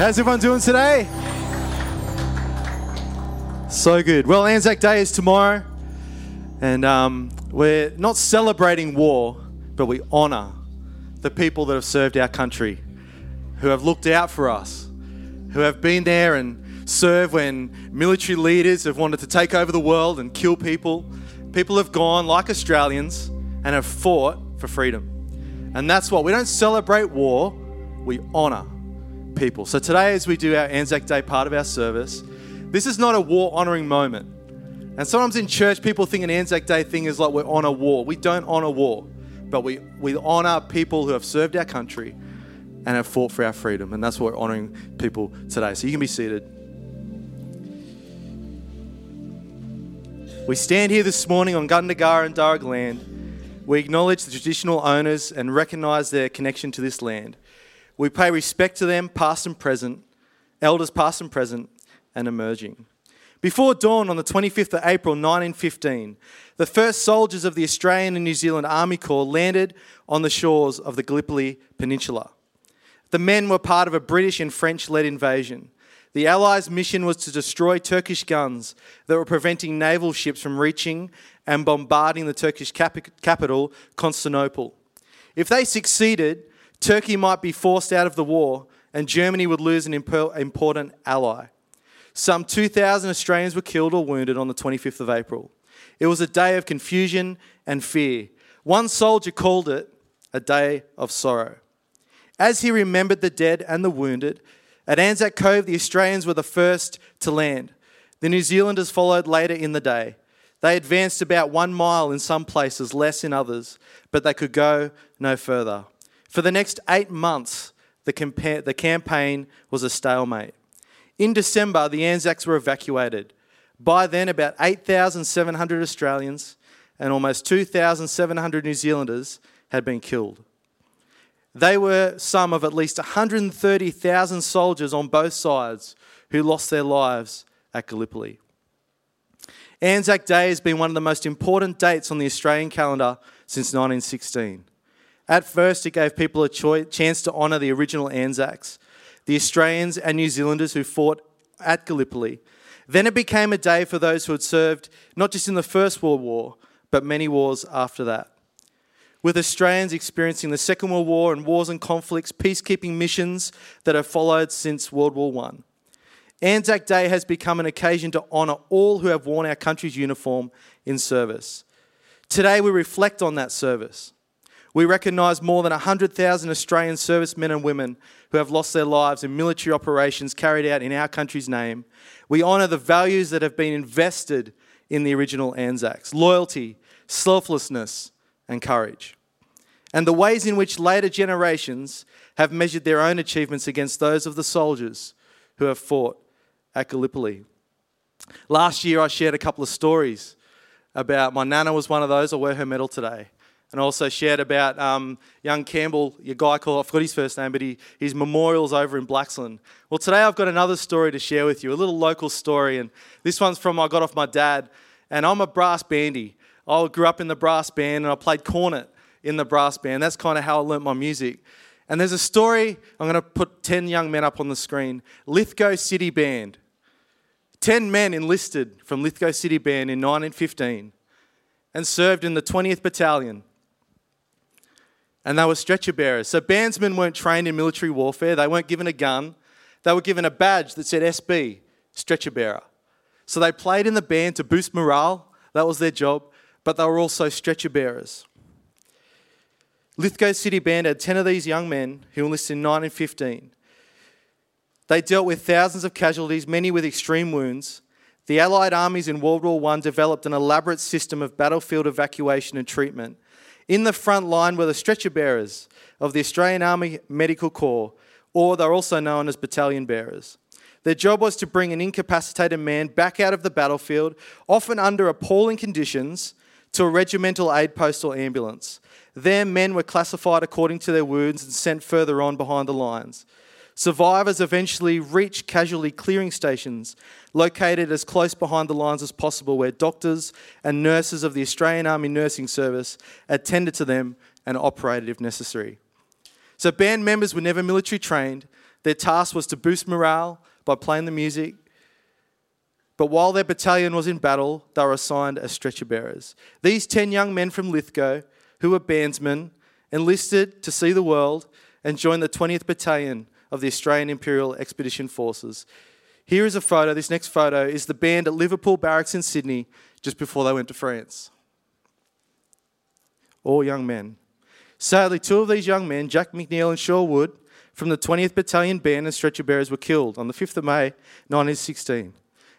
How's everyone doing today? So good. Well, Anzac Day is tomorrow, and um, we're not celebrating war, but we honour the people that have served our country, who have looked out for us, who have been there and served when military leaders have wanted to take over the world and kill people. People have gone, like Australians, and have fought for freedom. And that's what we don't celebrate war, we honour people. So today, as we do our Anzac Day part of our service, this is not a war honouring moment. And sometimes in church, people think an Anzac Day thing is like we're on a war. We don't honour war, but we, we honour people who have served our country and have fought for our freedom. And that's what we're honouring people today. So you can be seated. We stand here this morning on Gundungurra and Darug land. We acknowledge the traditional owners and recognise their connection to this land. We pay respect to them, past and present, elders past and present, and emerging. Before dawn on the 25th of April 1915, the first soldiers of the Australian and New Zealand Army Corps landed on the shores of the Gallipoli Peninsula. The men were part of a British and French led invasion. The Allies' mission was to destroy Turkish guns that were preventing naval ships from reaching and bombarding the Turkish cap- capital, Constantinople. If they succeeded, Turkey might be forced out of the war and Germany would lose an important ally. Some 2,000 Australians were killed or wounded on the 25th of April. It was a day of confusion and fear. One soldier called it a day of sorrow. As he remembered the dead and the wounded, at Anzac Cove, the Australians were the first to land. The New Zealanders followed later in the day. They advanced about one mile in some places, less in others, but they could go no further. For the next eight months, the, the campaign was a stalemate. In December, the Anzacs were evacuated. By then, about 8,700 Australians and almost 2,700 New Zealanders had been killed. They were some of at least 130,000 soldiers on both sides who lost their lives at Gallipoli. Anzac Day has been one of the most important dates on the Australian calendar since 1916. At first, it gave people a chance to honour the original Anzacs, the Australians and New Zealanders who fought at Gallipoli. Then it became a day for those who had served not just in the First World War, but many wars after that. With Australians experiencing the Second World War and wars and conflicts, peacekeeping missions that have followed since World War I. Anzac Day has become an occasion to honour all who have worn our country's uniform in service. Today we reflect on that service. We recognise more than 100,000 Australian servicemen and women who have lost their lives in military operations carried out in our country's name. We honour the values that have been invested in the original Anzacs loyalty, selflessness, and courage. And the ways in which later generations have measured their own achievements against those of the soldiers who have fought at Gallipoli. Last year, I shared a couple of stories about my nana was one of those. I wear her medal today and also shared about um, young Campbell, your guy called, I forgot his first name, but he, his memorial's over in Blaxland. Well, today I've got another story to share with you, a little local story, and this one's from I got off my dad, and I'm a brass bandy. I grew up in the brass band, and I played cornet in the brass band. That's kind of how I learnt my music. And there's a story, I'm going to put 10 young men up on the screen Lithgow City Band. 10 men enlisted from Lithgow City Band in 1915 and served in the 20th Battalion and they were stretcher bearers. So bandsmen weren't trained in military warfare, they weren't given a gun, they were given a badge that said SB, stretcher bearer. So they played in the band to boost morale, that was their job, but they were also stretcher bearers. Lithgow City Band had 10 of these young men who enlisted in 1915. They dealt with thousands of casualties, many with extreme wounds. The Allied armies in World War I developed an elaborate system of battlefield evacuation and treatment in the front line were the stretcher bearers of the Australian Army Medical Corps, or they're also known as battalion bearers. Their job was to bring an incapacitated man back out of the battlefield, often under appalling conditions, to a regimental aid post or ambulance. Their men were classified according to their wounds and sent further on behind the lines. Survivors eventually reached casualty clearing stations located as close behind the lines as possible, where doctors and nurses of the Australian Army Nursing Service attended to them and operated if necessary. So, band members were never military trained, Their task was to boost morale by playing the music. But while their battalion was in battle, they were assigned as stretcher bearers. These 10 young men from Lithgow, who were bandsmen, enlisted to see the world and joined the 20th Battalion of the Australian Imperial Expedition Forces. Here is a photo. This next photo is the band at Liverpool Barracks in Sydney just before they went to France. All young men. Sadly, two of these young men, Jack McNeil and Shaw Wood, from the 20th Battalion Band and stretcher bearers, were killed on the 5th of May 1916,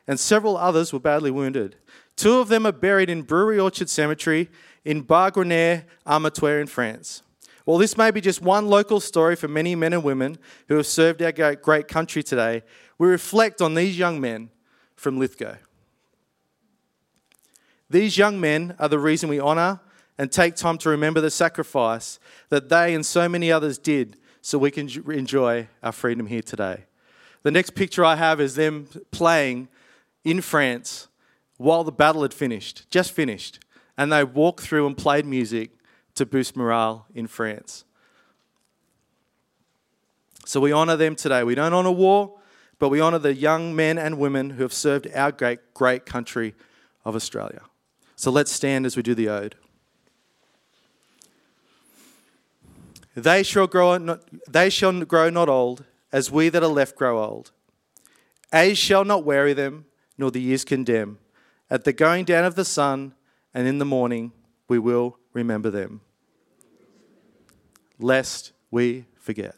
and several others were badly wounded. Two of them are buried in Brewery Orchard Cemetery in Bois-Grenier, Armentières in France. While this may be just one local story for many men and women who have served our great country today, we reflect on these young men from Lithgow. These young men are the reason we honour and take time to remember the sacrifice that they and so many others did so we can enjoy our freedom here today. The next picture I have is them playing in France while the battle had finished, just finished. And they walked through and played music to boost morale in France. So we honour them today. We don't honour war, but we honour the young men and women who have served our great, great country of Australia. So let's stand as we do the ode. They shall grow not, they shall grow not old, as we that are left grow old. Age shall not weary them, nor the years condemn. At the going down of the sun and in the morning, we will remember them, lest we forget.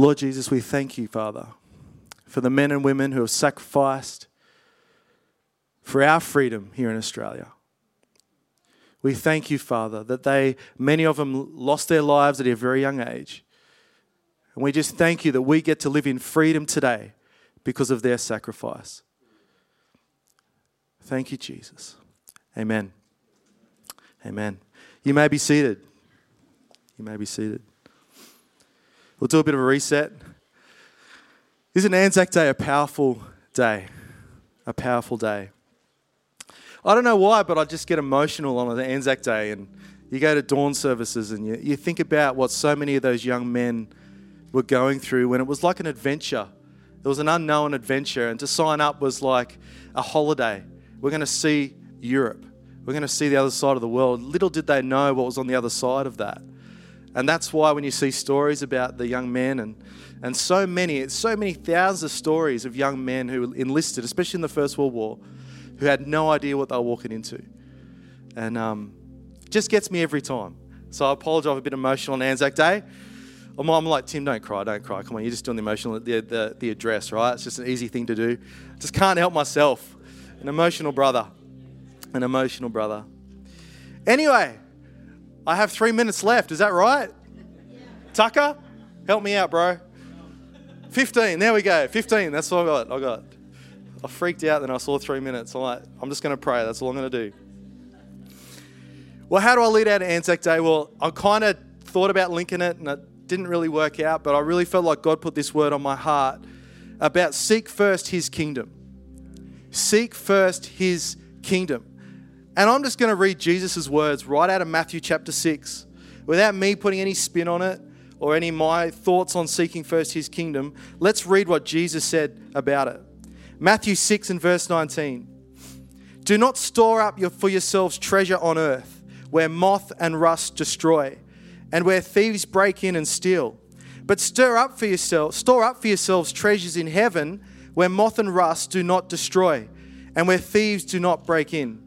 Lord Jesus, we thank you, Father, for the men and women who have sacrificed for our freedom here in Australia. We thank you, Father, that they, many of them, lost their lives at a very young age. And we just thank you that we get to live in freedom today because of their sacrifice. Thank you, Jesus. Amen. Amen. You may be seated. You may be seated. We'll do a bit of a reset. Isn't Anzac Day a powerful day? A powerful day. I don't know why, but I just get emotional on an Anzac Day. And you go to dawn services and you, you think about what so many of those young men were going through when it was like an adventure. It was an unknown adventure. And to sign up was like a holiday. We're going to see Europe. We're going to see the other side of the world. Little did they know what was on the other side of that. And that's why when you see stories about the young men and, and so many, so many thousands of stories of young men who enlisted, especially in the First World War, who had no idea what they were walking into. And um, just gets me every time. So I apologize, I'm a bit emotional on Anzac Day. I'm, I'm, like, Tim, don't cry, don't cry. Come on, you're just doing the emotional, the, the, the address, right? It's just an easy thing to do. Just can't help myself. An emotional brother. An emotional brother. Anyway, I have three minutes left. Is that right? Tucker, help me out, bro. 15, there we go. 15, that's what I got. I got. I freaked out then I saw three minutes. I'm like, I'm just going to pray. That's all I'm going to do. Well, how do I lead out Anzac Day? Well, I kind of thought about linking it and it didn't really work out, but I really felt like God put this word on my heart about seek first his kingdom. Seek first his kingdom. And I'm just going to read Jesus' words right out of Matthew chapter 6 without me putting any spin on it or any my thoughts on seeking first his kingdom. Let's read what Jesus said about it. Matthew 6 and verse 19. Do not store up your, for yourselves treasure on earth, where moth and rust destroy, and where thieves break in and steal. But stir up for yourself, store up for yourselves treasures in heaven, where moth and rust do not destroy, and where thieves do not break in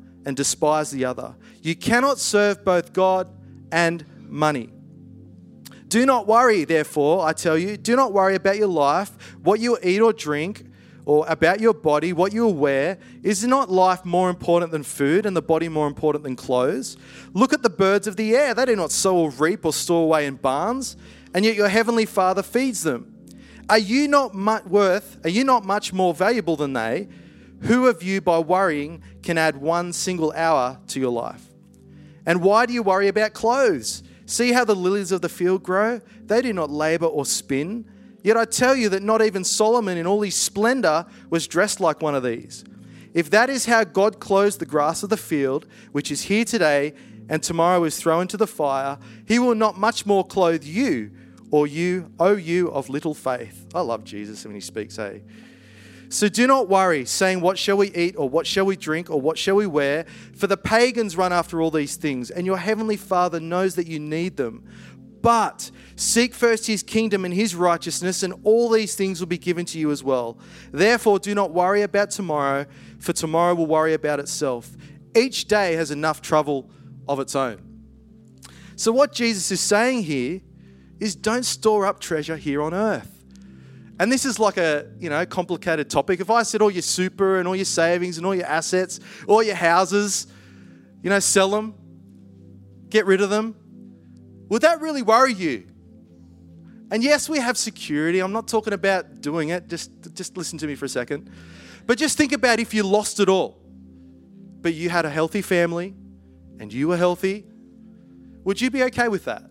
and despise the other. You cannot serve both God and money. Do not worry, therefore, I tell you, do not worry about your life, what you eat or drink or about your body, what you wear, is not life more important than food and the body more important than clothes? Look at the birds of the air. They do not sow or reap or store away in barns, and yet your heavenly Father feeds them. Are you not much worth, are you not much more valuable than they? Who of you by worrying can add one single hour to your life? And why do you worry about clothes? See how the lilies of the field grow? They do not labor or spin. Yet I tell you that not even Solomon in all his splendor was dressed like one of these. If that is how God clothes the grass of the field, which is here today and tomorrow is thrown into the fire, he will not much more clothe you, or you, O you of little faith. I love Jesus when he speaks, hey. So do not worry, saying, What shall we eat, or what shall we drink, or what shall we wear? For the pagans run after all these things, and your heavenly Father knows that you need them. But seek first his kingdom and his righteousness, and all these things will be given to you as well. Therefore, do not worry about tomorrow, for tomorrow will worry about itself. Each day has enough trouble of its own. So, what Jesus is saying here is don't store up treasure here on earth. And this is like a you know complicated topic. If I said all your super and all your savings and all your assets, all your houses, you know, sell them, get rid of them, would that really worry you? And yes, we have security. I'm not talking about doing it. Just, just listen to me for a second. But just think about if you lost it all, but you had a healthy family and you were healthy, would you be okay with that?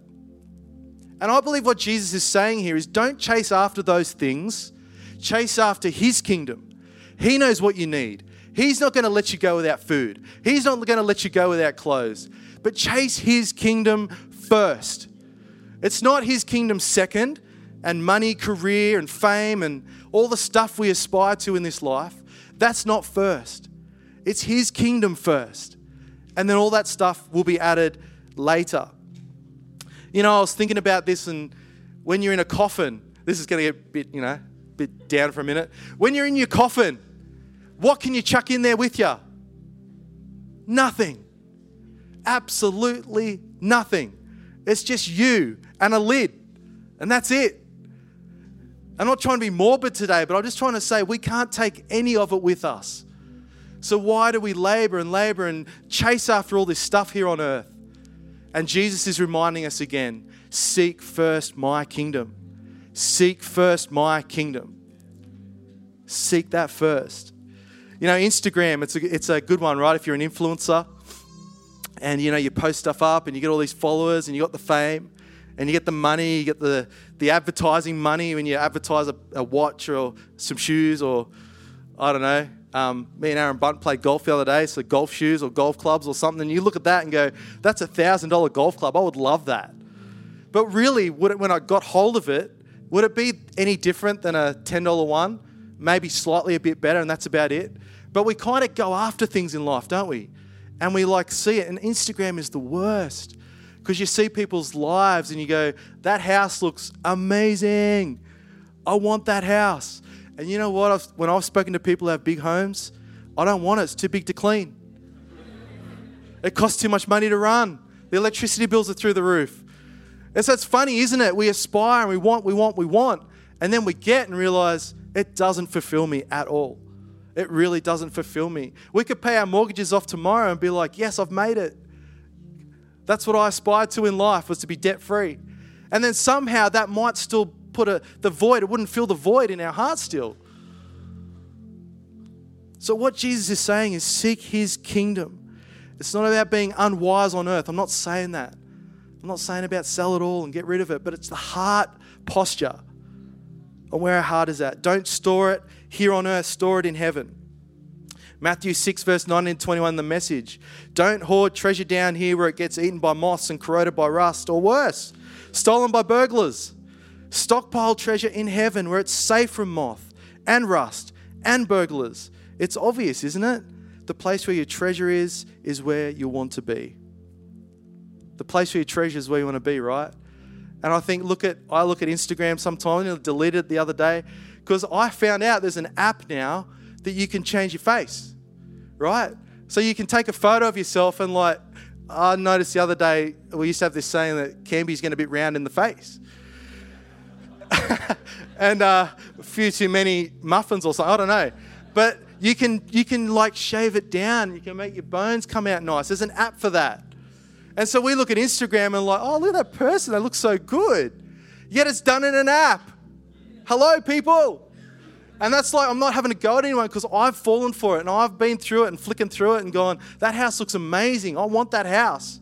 And I believe what Jesus is saying here is don't chase after those things, chase after his kingdom. He knows what you need. He's not going to let you go without food, he's not going to let you go without clothes. But chase his kingdom first. It's not his kingdom second. and money, career, and fame, and all the stuff we aspire to in this life, that's not first. It's His kingdom first. And then all that stuff will be added later. You know, I was thinking about this, and when you're in a coffin, this is going to get a bit, you know, a bit down for a minute. When you're in your coffin, what can you chuck in there with you? Nothing. Absolutely nothing. It's just you and a lid, and that's it. I'm not trying to be morbid today, but I'm just trying to say we can't take any of it with us. So, why do we labor and labor and chase after all this stuff here on earth? And Jesus is reminding us again seek first my kingdom. Seek first my kingdom. Seek that first. You know, Instagram, it's a, it's a good one, right? If you're an influencer and you know you post stuff up and you get all these followers and you got the fame and you get the money, you get the, the advertising money when you advertise a, a watch or some shoes or I don't know, um, me and Aaron Bunt played golf the other day, so golf shoes or golf clubs or something. And you look at that and go, that's a thousand dollar golf club. I would love that. But really, would it, when I got hold of it, would it be any different than a ten dollar one? Maybe slightly a bit better, and that's about it. But we kind of go after things in life, don't we? And we like see it. And Instagram is the worst because you see people's lives and you go, that house looks amazing. I want that house. And you know what? I've, when I've spoken to people who have big homes, I don't want it. It's too big to clean. It costs too much money to run. The electricity bills are through the roof. And so it's funny, isn't it? We aspire and we want, we want, we want. And then we get and realize it doesn't fulfill me at all. It really doesn't fulfill me. We could pay our mortgages off tomorrow and be like, yes, I've made it. That's what I aspired to in life was to be debt free. And then somehow that might still put a, the void, it wouldn't fill the void in our hearts still. So, what Jesus is saying is seek his kingdom. It's not about being unwise on earth. I'm not saying that. I'm not saying about sell it all and get rid of it, but it's the heart posture and where our heart is at. Don't store it here on earth, store it in heaven. Matthew 6, verse 19 and 21, the message. Don't hoard treasure down here where it gets eaten by moths and corroded by rust, or worse, stolen by burglars. Stockpile treasure in heaven where it's safe from moth and rust and burglars. It's obvious, isn't it? The place where your treasure is, is where you want to be. The place where your treasure is where you want to be, right? And I think, look at, I look at Instagram sometimes, and I deleted it the other day because I found out there's an app now that you can change your face, right? So you can take a photo of yourself and, like, I noticed the other day, we used to have this saying that Canby's going to be round in the face. and uh, a few too many muffins or something. I don't know. But you can, you can like shave it down. You can make your bones come out nice. There's an app for that. And so we look at Instagram and like, oh, look at that person. They look so good. Yet it's done in an app. Hello, people. And that's like, I'm not having to go at anyone because I've fallen for it and I've been through it and flicking through it and gone, that house looks amazing. I want that house.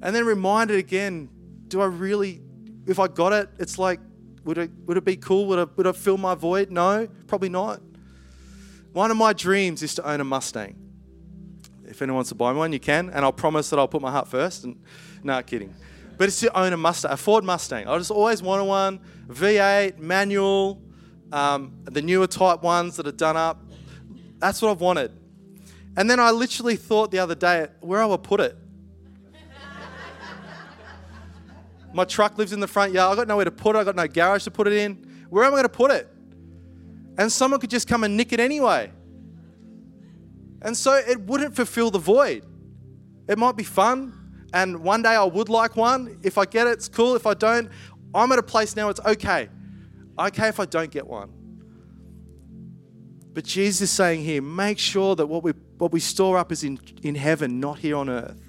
And then reminded again, do I really if I got it, it's like, would it, would it be cool? Would it, would it fill my void? No, probably not. One of my dreams is to own a Mustang. If anyone wants to buy one, you can, and I'll promise that I'll put my heart first. And no, kidding. But it's to own a Mustang, a Ford Mustang. I just always wanted one, V8, manual, um, the newer type ones that are done up. That's what I've wanted. And then I literally thought the other day where I would put it. My truck lives in the front yard. I got nowhere to put it. I got no garage to put it in. Where am I going to put it? And someone could just come and nick it anyway. And so it wouldn't fulfill the void. It might be fun, and one day I would like one. If I get it, it's cool. If I don't, I'm at a place now it's okay. Okay if I don't get one. But Jesus is saying here, make sure that what we, what we store up is in, in heaven, not here on earth.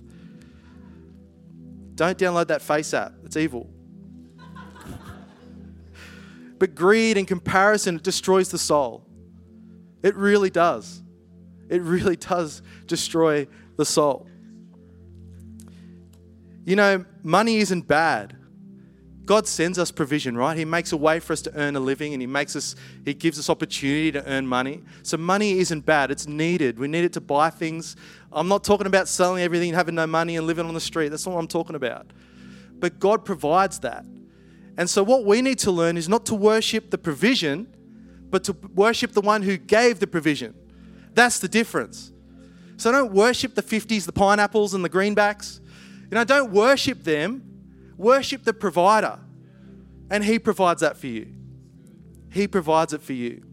Don't download that face app, it's evil. but greed and comparison destroys the soul. It really does. It really does destroy the soul. You know, money isn't bad. God sends us provision, right? He makes a way for us to earn a living and he makes us he gives us opportunity to earn money. So money isn't bad. It's needed. We need it to buy things. I'm not talking about selling everything, having no money and living on the street. That's not what I'm talking about. But God provides that. And so, what we need to learn is not to worship the provision, but to worship the one who gave the provision. That's the difference. So, don't worship the 50s, the pineapples, and the greenbacks. You know, don't worship them, worship the provider. And He provides that for you. He provides it for you.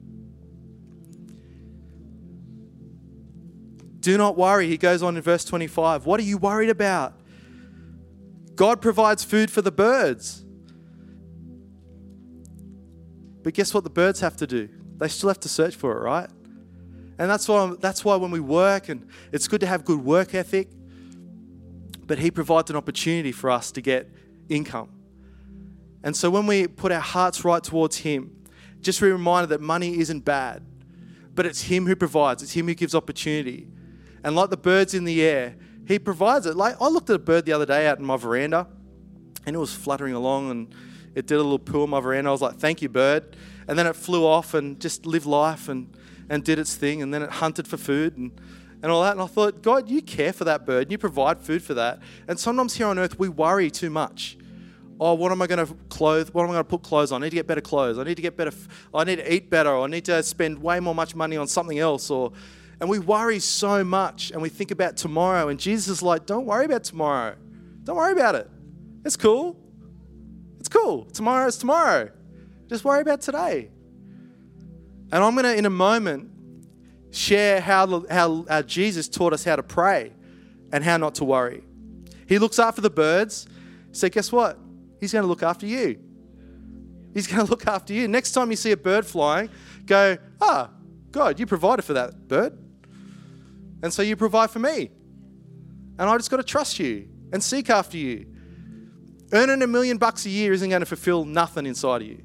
Do not worry. He goes on in verse 25. What are you worried about? God provides food for the birds. But guess what the birds have to do? They still have to search for it, right? And that's why, that's why when we work, and it's good to have good work ethic, but He provides an opportunity for us to get income. And so when we put our hearts right towards Him, just be reminded that money isn't bad, but it's Him who provides, it's Him who gives opportunity. And like the birds in the air, He provides it. Like I looked at a bird the other day out in my veranda, and it was fluttering along, and it did a little poo on my veranda. I was like, "Thank you, bird." And then it flew off and just lived life and and did its thing, and then it hunted for food and and all that. And I thought, God, you care for that bird, and you provide food for that. And sometimes here on earth, we worry too much oh, what am I going to clothe? What am I going to put clothes on? I need to get better clothes. I need to get better. I need to eat better. I need to spend way more much money on something else. Or and we worry so much and we think about tomorrow. And Jesus is like, don't worry about tomorrow. Don't worry about it. It's cool. It's cool. Tomorrow is tomorrow. Just worry about today. And I'm going to, in a moment, share how, how uh, Jesus taught us how to pray and how not to worry. He looks after the birds. So, guess what? He's going to look after you. He's going to look after you. Next time you see a bird flying, go, ah, God, you provided for that bird. And so you provide for me. And I just got to trust you and seek after you. Earning a million bucks a year isn't going to fulfill nothing inside of you.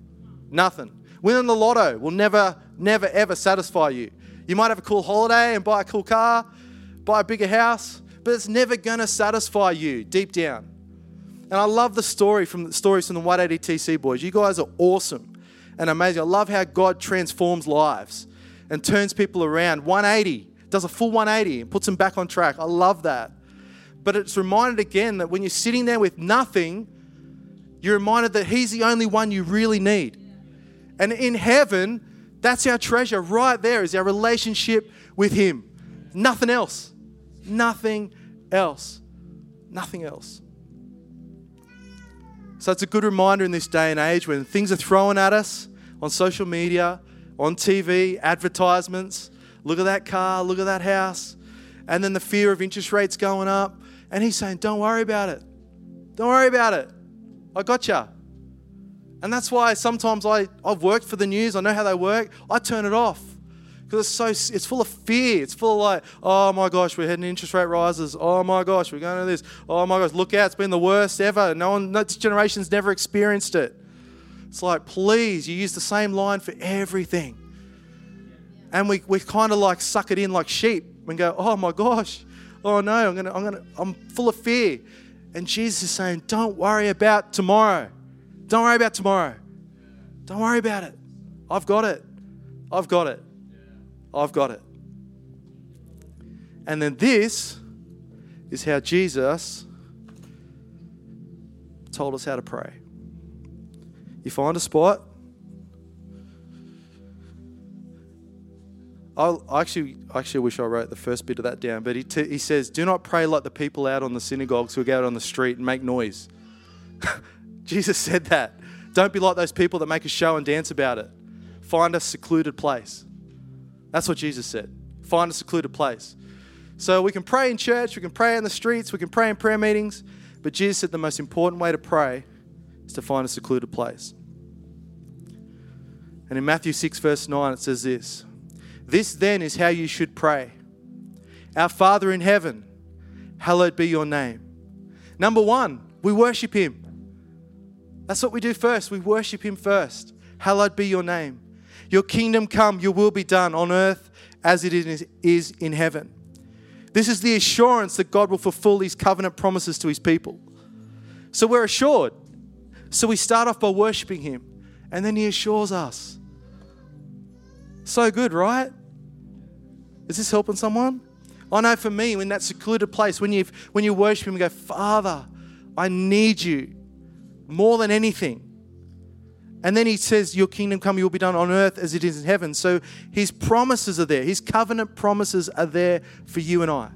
Nothing. Winning the lotto will never, never, ever satisfy you. You might have a cool holiday and buy a cool car, buy a bigger house, but it's never going to satisfy you deep down. And I love the story from the stories from the 180 TC boys. You guys are awesome and amazing. I love how God transforms lives and turns people around. 180, does a full 180 and puts them back on track. I love that. But it's reminded again that when you're sitting there with nothing, you're reminded that He's the only one you really need. And in heaven, that's our treasure right there is our relationship with Him. Nothing else. Nothing else. Nothing else. So it's a good reminder in this day and age when things are thrown at us on social media, on TV, advertisements. Look at that car, look at that house. And then the fear of interest rates going up. And he's saying, Don't worry about it. Don't worry about it. I got you. And that's why sometimes I, I've worked for the news, I know how they work. I turn it off because it's so it's full of fear. It's full of like, oh my gosh, we're heading interest rate rises. Oh my gosh, we're going to this. Oh my gosh, look out, it's been the worst ever. No one, this generation's never experienced it. It's like, please, you use the same line for everything. And we, we kind of like suck it in like sheep and go, oh my gosh, oh no, I'm gonna, I'm gonna, I'm full of fear. And Jesus is saying, don't worry about tomorrow. Don't worry about tomorrow. Don't worry about it. I've got it. I've got it. I've got it. And then this is how Jesus told us how to pray. You find a spot. I actually, actually wish I wrote the first bit of that down, but he, t- he says, Do not pray like the people out on the synagogues who go out on the street and make noise. Jesus said that. Don't be like those people that make a show and dance about it. Find a secluded place. That's what Jesus said. Find a secluded place. So we can pray in church, we can pray in the streets, we can pray in prayer meetings, but Jesus said the most important way to pray is to find a secluded place. And in Matthew 6, verse 9, it says this This then is how you should pray Our Father in heaven, hallowed be your name. Number one, we worship Him. That's what we do first. We worship Him first. Hallowed be your name. Your kingdom come, your will be done on earth as it is in heaven. This is the assurance that God will fulfill his covenant promises to his people. So we're assured. So we start off by worshiping him, and then he assures us. So good, right? Is this helping someone? I know for me, in that secluded place, when you when you worship him, you go, Father, I need you more than anything. And then he says, Your kingdom come, your will be done on earth as it is in heaven. So his promises are there. His covenant promises are there for you and I.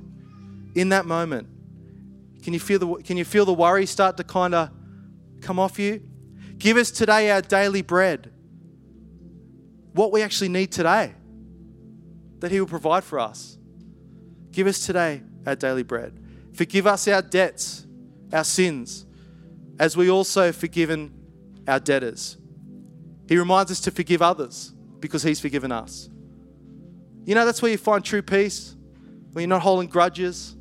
In that moment, can you feel the, can you feel the worry start to kind of come off you? Give us today our daily bread. What we actually need today, that he will provide for us. Give us today our daily bread. Forgive us our debts, our sins, as we also have forgiven our debtors. He reminds us to forgive others because He's forgiven us. You know, that's where you find true peace, when you're not holding grudges,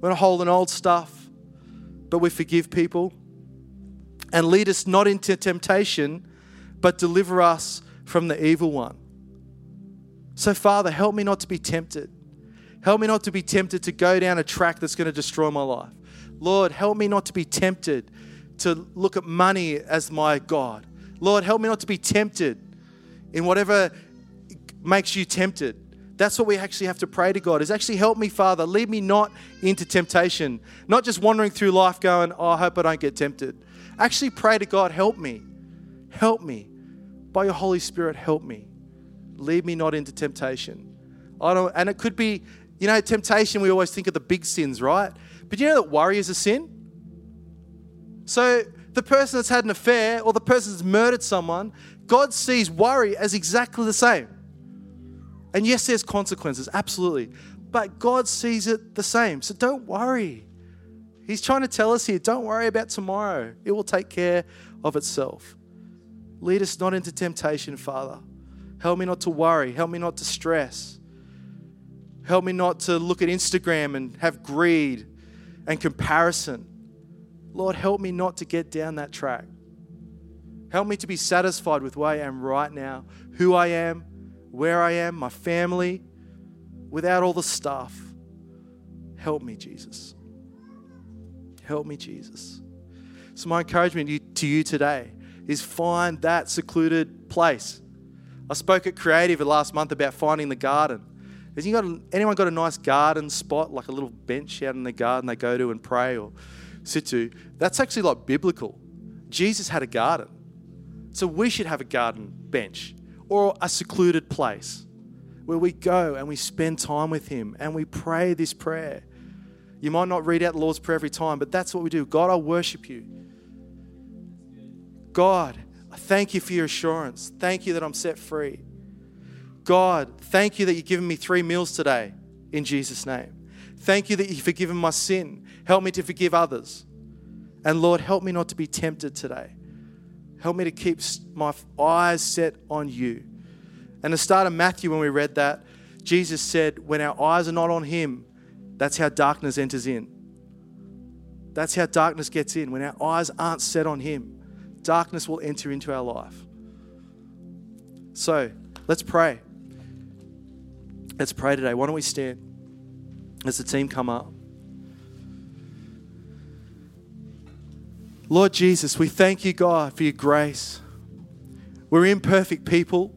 we're not holding old stuff, but we forgive people. And lead us not into temptation, but deliver us from the evil one. So, Father, help me not to be tempted. Help me not to be tempted to go down a track that's going to destroy my life. Lord, help me not to be tempted to look at money as my God. Lord, help me not to be tempted in whatever makes you tempted. That's what we actually have to pray to God is actually help me, Father. Lead me not into temptation. Not just wandering through life going, oh, I hope I don't get tempted. Actually pray to God, help me. Help me. By your Holy Spirit, help me. Lead me not into temptation. I don't, and it could be, you know, temptation, we always think of the big sins, right? But you know that worry is a sin? So the person that's had an affair or the person that's murdered someone, God sees worry as exactly the same. And yes, there's consequences, absolutely. But God sees it the same. So don't worry. He's trying to tell us here don't worry about tomorrow, it will take care of itself. Lead us not into temptation, Father. Help me not to worry. Help me not to stress. Help me not to look at Instagram and have greed and comparison. Lord, help me not to get down that track. Help me to be satisfied with where I am right now, who I am, where I am, my family, without all the stuff. Help me, Jesus. Help me, Jesus. So, my encouragement to you today is find that secluded place. I spoke at Creative last month about finding the garden. Has anyone got a nice garden spot, like a little bench out in the garden they go to and pray or sit to, that's actually like biblical. Jesus had a garden. So we should have a garden bench or a secluded place where we go and we spend time with Him and we pray this prayer. You might not read out the Lord's Prayer every time, but that's what we do. God, I worship you. God, I thank you for your assurance. Thank you that I'm set free. God, thank you that you've given me three meals today in Jesus' name. Thank you that you've forgiven my sin. Help me to forgive others. And Lord, help me not to be tempted today. Help me to keep my eyes set on you. And the start of Matthew, when we read that, Jesus said, When our eyes are not on Him, that's how darkness enters in. That's how darkness gets in. When our eyes aren't set on Him, darkness will enter into our life. So let's pray. Let's pray today. Why don't we stand as the team come up? Lord Jesus, we thank you, God, for your grace. We're imperfect people.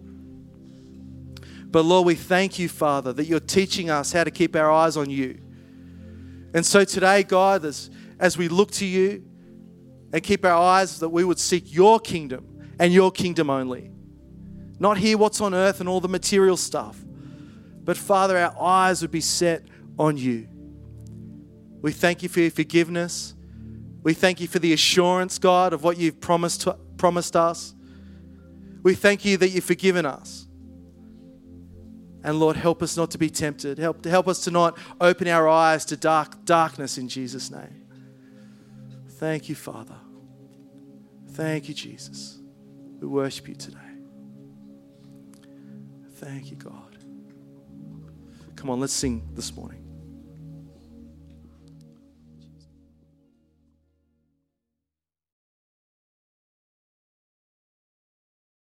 But Lord, we thank you, Father, that you're teaching us how to keep our eyes on you. And so today, God, as, as we look to you and keep our eyes, that we would seek your kingdom and your kingdom only. Not hear what's on earth and all the material stuff. But Father, our eyes would be set on you. We thank you for your forgiveness. We thank you for the assurance, God, of what you've promised, promised us. We thank you that you've forgiven us. And Lord, help us not to be tempted. Help, help us to not open our eyes to dark, darkness in Jesus' name. Thank you, Father. Thank you, Jesus. We worship you today. Thank you, God. Come on, let's sing this morning.